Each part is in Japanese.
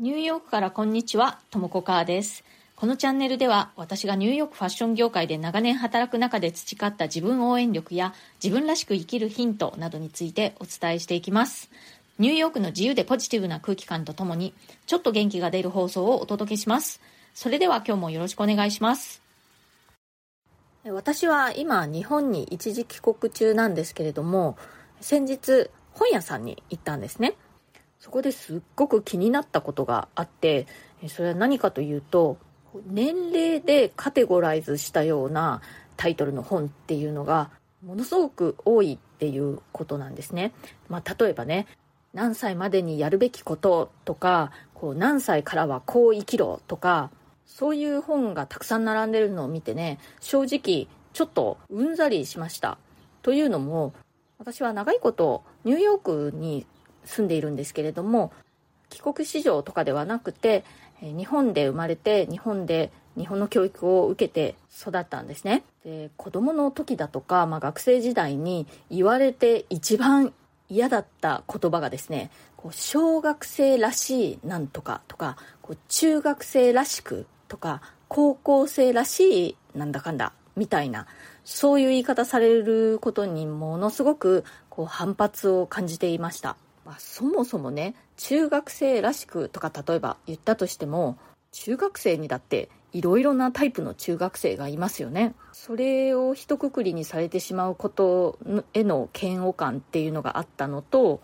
ニューヨークからこんにちは、ともこかーです。このチャンネルでは私がニューヨークファッション業界で長年働く中で培った自分応援力や自分らしく生きるヒントなどについてお伝えしていきます。ニューヨークの自由でポジティブな空気感とともにちょっと元気が出る放送をお届けします。それでは今日もよろしくお願いします。私は今日本に一時帰国中なんですけれども先日本屋さんに行ったんですね。そこですっごく気になったことがあってそれは何かというと年齢でカテゴライズしたようなタイトルの本っていうのがものすごく多いっていうことなんですね。まあ、例えばね何歳までにやるべきこととかこう何歳からはこう生きろとかそういう本がたくさん並んでるのを見てね正直ちょっとうんざりしました。というのも私は長いことニューヨークに住んでいるんですけれども帰国子女とかではなくて日本で生まれて日本で日本の教育を受けて育ったんですね。で子供の時だとか、まあ、学生時代に言われて一番嫌だった言葉がですねこう小学生らしいなんとかとかこう中学生らしくとか高校生らしいなんだかんだみたいなそういう言い方されることにものすごくこう反発を感じていました。まあ、そもそもね中学生らしくとか例えば言ったとしても中学生にだっていろいろなタイプの中学生がいますよね。それを一括りにされてしまうことへの嫌悪感っていうのがあったのと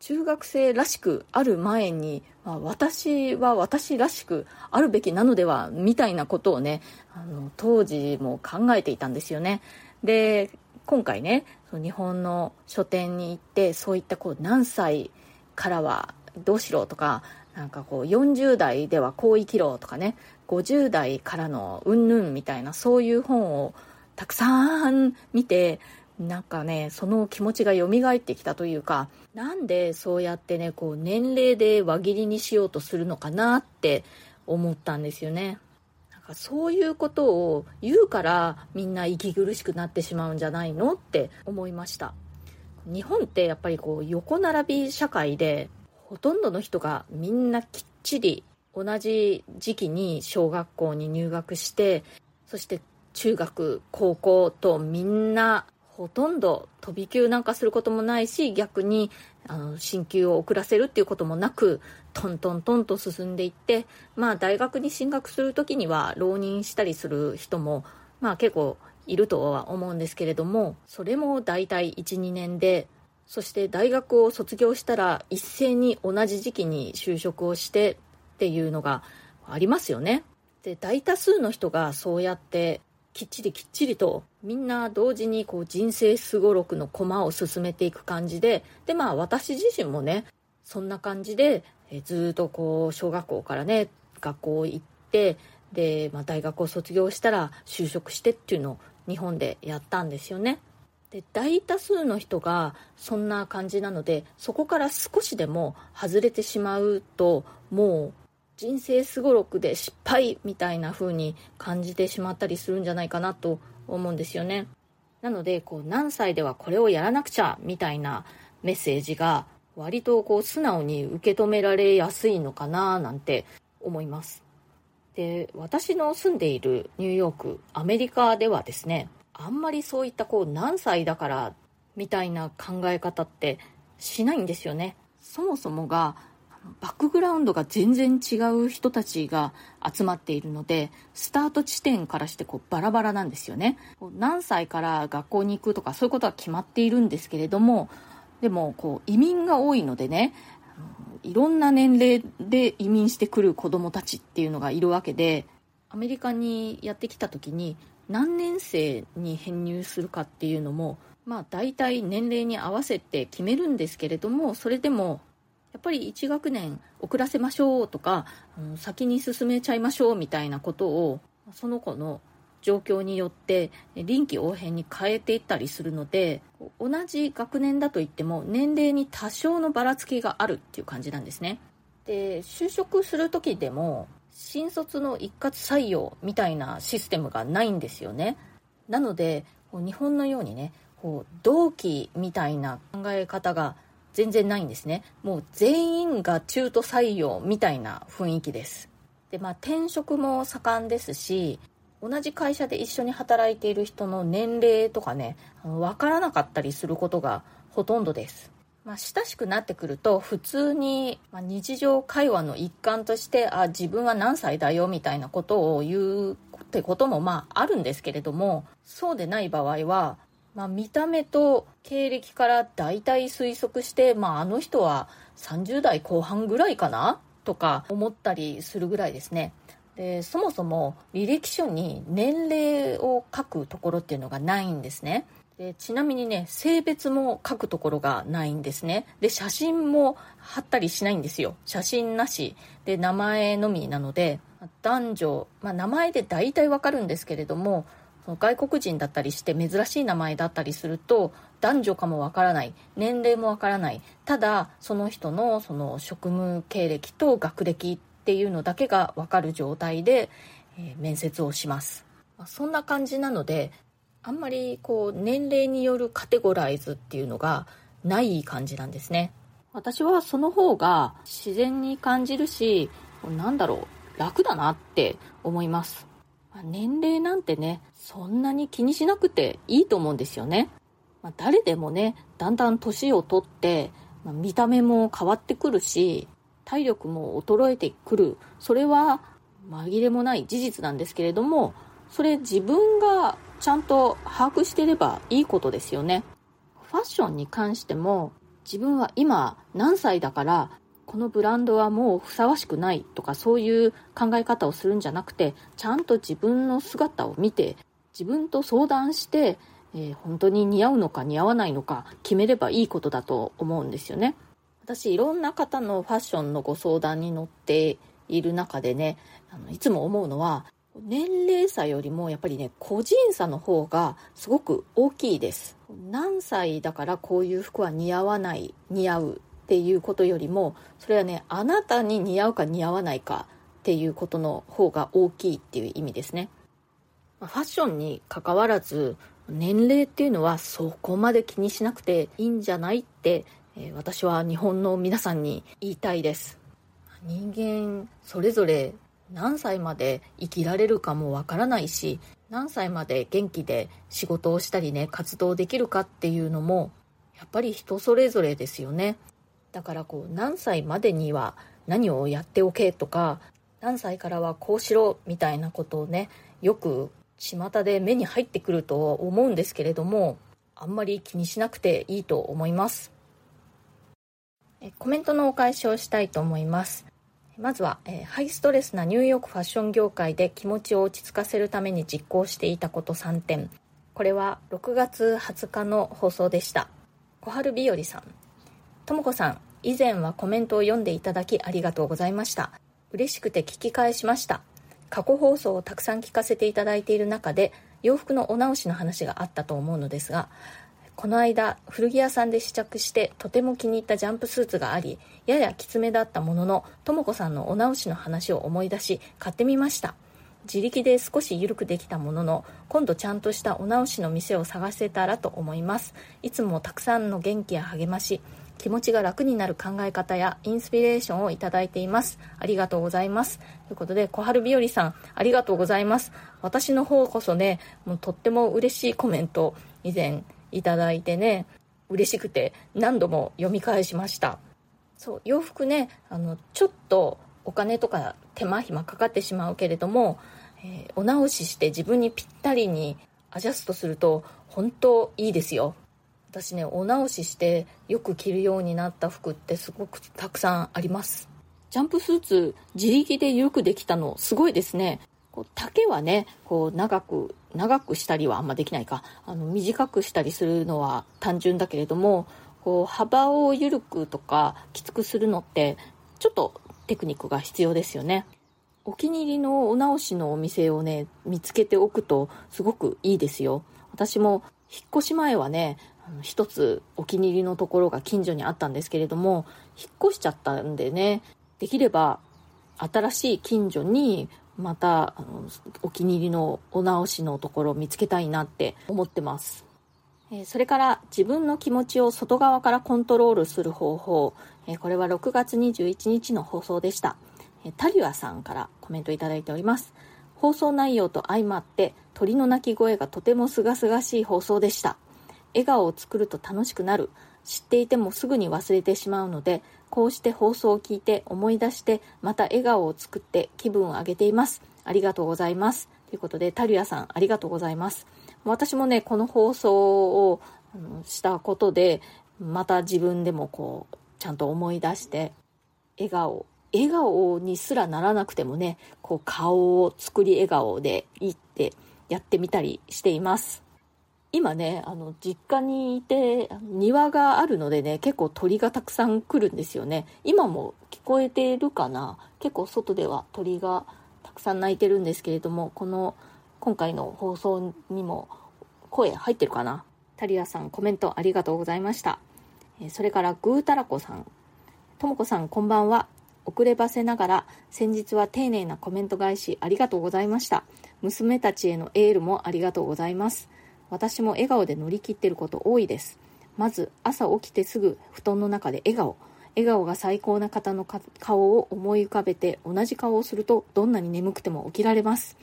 中学生らしくある前に、まあ、私は私らしくあるべきなのではみたいなことをねあの当時も考えていたんですよね。で今回ね日本の書店に行ってそういったこう何歳からはどうしろとかなんかこう40代ではこう生きろとかね50代からのうんぬんみたいなそういう本をたくさん見てなんかねその気持ちが蘇ってきたというかなんでそうやってねこう年齢で輪切りにしようとするのかなって思ったんですよね。かそういうことを言うからみんな息苦しくなってしまうんじゃないのって思いました。日本ってやっぱりこう横並び社会でほとんどの人がみんなきっちり同じ時期に小学校に入学してそして中学高校とみんなほとんど飛び級なんかすることもないし逆にあの進級を遅らせるっていうこともなくトントントンと進んでいってまあ大学に進学する時には浪人したりする人もまあ結構いるとは思うんですけれどもそれも大体12年でそして大学を卒業したら一斉に同じ時期に就職をしてっていうのがありますよね。で大多数の人がそうやってきっちりきっちりとみんな同時にこう人生すごろくの駒を進めていく感じででまあ私自身もねそんな感じでえずっとこう小学校からね学校行ってで、まあ、大学を卒業したら就職してっていうのを日本でやったんですよね。で大多数の人がそんな感じなのでそこから少しでも外れてしまうともう人生すごろくで失敗みたいな風に感じてしまったりするんじゃないかなと思うんですよね。なのでこう何歳ではこれをやらなくちゃみたいなメッセージが割とこう素直に受け止められやすいのかななんて思います。で私の住んでいるニューヨークアメリカではですねあんまりそういったこう何歳だからみたいな考え方ってしないんですよね。そもそもがバックグラウンドが全然違う人たちが集まっているのでスタート地点からしてこうバラバラなんですよね。何歳から学校に行くとかそういうことは決まっているんですけれどもでもこう移民が多いのでねいろんな年齢で移民してくる子どもたちっていうのがいるわけでアメリカにやってきた時に何年生に編入するかっていうのもまあ大体年齢に合わせて決めるんですけれどもそれでもやっぱり1学年遅らせましょうとか、うん、先に進めちゃいましょうみたいなことをその子の状況によって臨機応変に変えていったりするので同じ学年だといっても年齢に多少のばらつきがあるっていう感じなんですね。で就職する時でも新卒の一括採用みたいなシステムがないんですよね。なので日本のようにねこう同期みたいな考え方が全然ないんですね。もう全員が中途採用みたいな雰囲気です。でまあ転職も盛んですし同じ会社で一緒に働いている人の年齢とかね分からなかったりすることがほとんどですまあ、親しくなってくると普通に、ま日常会話の一環としてあ自分は何歳だよみたいなことを言うってこともまああるんですけれどもそうでない場合はまあ、見た目と経歴から大体推測して、まあ、あの人は30代後半ぐらいかなとか思ったりするぐらいですね。でそもそも履歴書に年齢を書くところっていうのがないんですね。でちなみにね性別も書くところがないんですね。で写真も貼ったりしないんですよ。写真なし。で名前のみなので男女、まあ、名前で大体わかるんですけれども外国人だったりして珍しい名前だったりすると男女かもわからない。年齢もわからない。ただその人のその職務経歴と学歴っていうのだけがわかる状態で、え、面接をします。そんな感じなのであんまりこう年齢によるカテゴライズっていうのがない感じなんですね。私はその方が自然に感じるしなんだろう楽だなって思います。年齢なんてねそんなに気にしなくていいと思うんですよね。まあ、誰でもね、だんだん年をとって、まあ、見た目も変わってくるし、体力も衰えてくる。それは紛れもない事実なんですけれども、それ自分がちゃんと把握してればいいことですよね。ファッションに関しても、自分は今何歳だからこのブランドはもうふさわしくないとかそういう考え方をするんじゃなくてちゃんと自分の姿を見て自分と相談して、えー、本当に似合うのか似合わないのか決めればいいことだと思うんですよね。私いろんな方のファッションのご相談に乗っている中でねあのいつも思うのは年齢差よりもやっぱりね個人差の方がすごく大きいです。何歳だからこういう服は似合わない似合うっていうことよりもそれはねあなたに似合うか似合わないかっていうことの方が大きいっていう意味ですね。ファッションにかかわらず年齢っていうのはそこまで気にしなくていいんじゃないって、え、私は日本の皆さんに言いたいです。人間それぞれ何歳まで生きられるかもわからないし何歳まで元気で仕事をしたりね活動できるかっていうのもやっぱり人それぞれですよね。だからこう何歳までには何をやっておけとか何歳からはこうしろみたいなことをねよく巷で目に入ってくると思うんですけれどもあんまり気にしなくていいと思います。コメントのお返しをしたいと思います。まずは、えハイストレスなニューヨークファッション業界で気持ちを落ち着かせるために実行していたこと3点。これは6月20日の放送でした。小春日和さん。ともこさん以前はコメントを読んでいただきありがとうございました。嬉しくて聞き返しました。過去放送をたくさん聞かせていただいている中で洋服のお直しの話があったと思うのですがこの間古着屋さんで試着してとても気に入ったジャンプスーツがありややきつめだったもののとも子さんのお直しの話を思い出し買ってみました。自力で少し緩くできたものの今度ちゃんとしたお直しの店を探せたらと思います。いつもたくさんの元気や励まし気持ちが楽になる考え方やインスピレーションをいただいています。ありがとうございます。ということで小春日和さんありがとうございます。私の方こそねもうとっても嬉しいコメント。以前いただいてね嬉しくて何度も読み返しました。そう洋服ねあのちょっとお金とか手間暇かかってしまうけれども、えー、お直しして自分にぴったりにアジャストすると本当いいですよ。私ねお直ししてよく着るようになった服ってすごくたくさんあります。ジャンプスーツ自力でよくできたのすごいですね。こう丈はねこう長く長くしたりはあんまできないか。あの短くしたりするのは単純だけれどもこう幅を緩くとかきつくするのってちょっとテクニックが必要ですよね。お気に入りのお直しのお店をね見つけておくとすごくいいですよ。私も引っ越し前はね一つお気に入りのところが近所にあったんですけれども引っ越しちゃったんでねできれば新しい近所にまたあのお気に入りのお直しのところを見つけたいなって思ってます。それから自分の気持ちを外側からコントロールする方法。これは6月21日の放送でした。タリュアさんからコメントいただいております。放送内容と相まって鳥の鳴き声がとても清々しい放送でした。笑顔を作ると楽しくなる。知っていてもすぐに忘れてしまうのでこうして放送を聞いて思い出してまた笑顔を作って気分を上げています。ありがとうございます。ということでタリアさんありがとうございます。私もねこの放送をしたことでまた自分でもこうちゃんと思い出して笑顔笑顔にすらならなくてもね、こう顔を作り笑顔でいいってやってみたりしています。今ね、あの、実家にいて、庭があるのでね、結構鳥がたくさん来るんですよね。今も聞こえているかな？結構外では鳥がたくさん鳴いてるんですけれども、この、今回の放送にも声入ってるかな？タリアさんコメントありがとうございました。それからグータラコさん。ともこさんこんばんは。遅ればせながら先日は丁寧なコメント返しありがとうございました娘たちへのエールもありがとうございます私も笑顔で乗り切ってること多いです。まず朝起きてすぐ布団の中で笑顔。笑顔が最高な方の顔を思い浮かべて同じ顔をするとどんなに眠くても起きられます。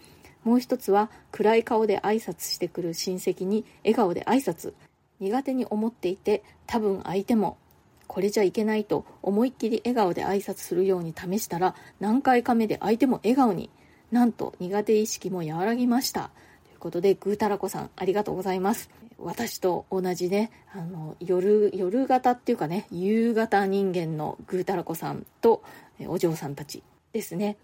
もう一つは暗い顔で挨拶してくる親戚に笑顔で挨拶。苦手に思っていて多分相手もこれじゃいけないと思いっきり笑顔で挨拶するように試したら何回か目で相手も笑顔に。なんと苦手意識も和らぎました。ことでぐーたらこさんありがとうございます。私と同じねあの夜夜型っていうかね夕方人間のぐーたらこさんとお嬢さんたちですね。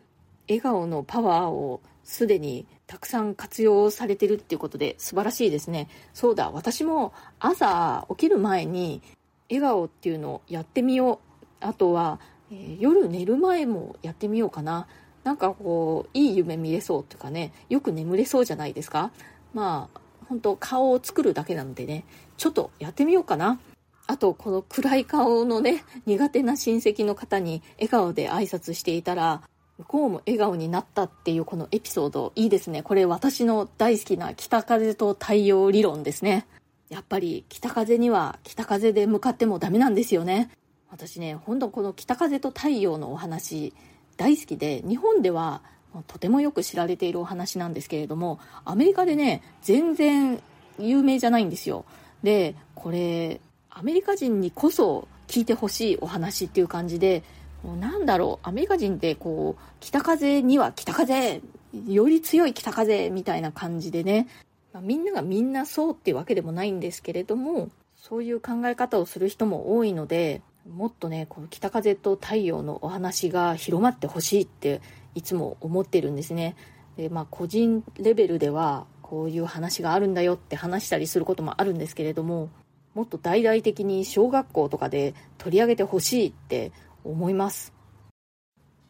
笑顔のパワーをすでにたくさん活用されてるっていうことで素晴らしいですね。そうだ私も朝起きる前に笑顔っていうのをやってみよう。あとは、えー、夜寝る前もやってみようかな。なんかこういい夢見れそうっていうかねよく眠れそうじゃないですか。まあ本当顔を作るだけなのでねちょっとやってみようかな。あとこの暗い顔のね苦手な親戚の方に笑顔で挨拶していたら向こうも笑顔になったっていうこのエピソードいいですね。これ私の大好きな北風と太陽理論ですね。やっぱり北風には北風で向かってもダメなんですよね。私ね、ほんとこの北風と太陽のお話大好きで、日本ではとてもよく知られているお話なんですけれども、アメリカでね、全然有名じゃないんですよ。で、これ、アメリカ人にこそ聞いてほしいお話っていう感じで、もうなんだろう、アメリカ人ってこう、北風には北風、より強い北風みたいな感じでね、まあ、みんながみんなそうっていうわけでもないんですけれどもそういう考え方をする人も多いのでもっとねこの北風と太陽のお話が広まってほしいっていつも思ってるんですね。でまあ個人レベルではこういう話があるんだよって話したりすることもあるんですけれどももっと大々的に小学校とかで取り上げてほしいって思います。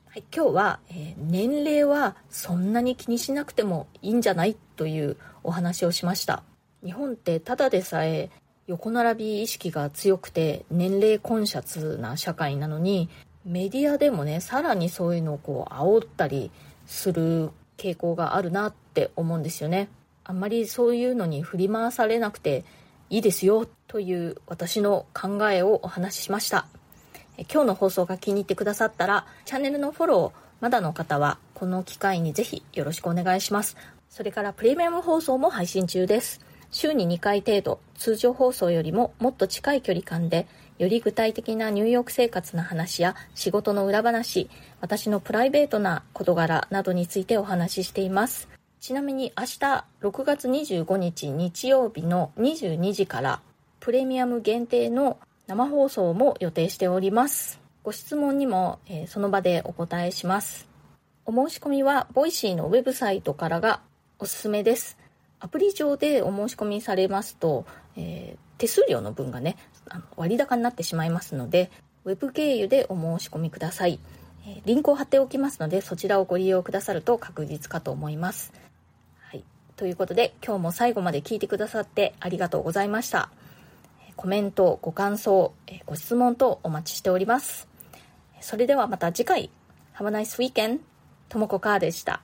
はい、今日は、えー、年齢はそんなに気にしなくてもいいんじゃないというお話をしました。日本ってただでさえ横並び意識が強くて年齢コンシャスな社会なのにメディアでもねさらにそういうのをこう煽ったりする傾向があるなって思うんですよねあんまりそういうのに振り回されなくていいですよという私の考えをお話ししました今日の放送が気に入ってくださったら、チャンネルのフォロー、まだの方は、この機会にぜひよろしくお願いします。それからプレミアム放送も配信中です。週に2回程度、通常放送よりももっと近い距離感で、より具体的なニューヨーク生活の話や仕事の裏話、私のプライベートな事柄などについてお話ししています。ちなみに明日6月25日日曜日の22時からプレミアム限定の生放送も予定しております。ご質問にも、えー、その場でお答えします。お申し込みは、ボイシーのウェブサイトからがおすすめです。アプリ上でお申し込みされますと、えー、手数料の分がね、あの割高になってしまいますので、ウェブ経由でお申し込みください。えリンクを貼っておきますので、そちらをご利用くださると確実かと思います。はい。ということで、今日も最後まで聞いてくださってありがとうございました。コメント、ご感想、ご質問等お待ちしております。それではまた次回。Have a nice weekend. ともこかーでした。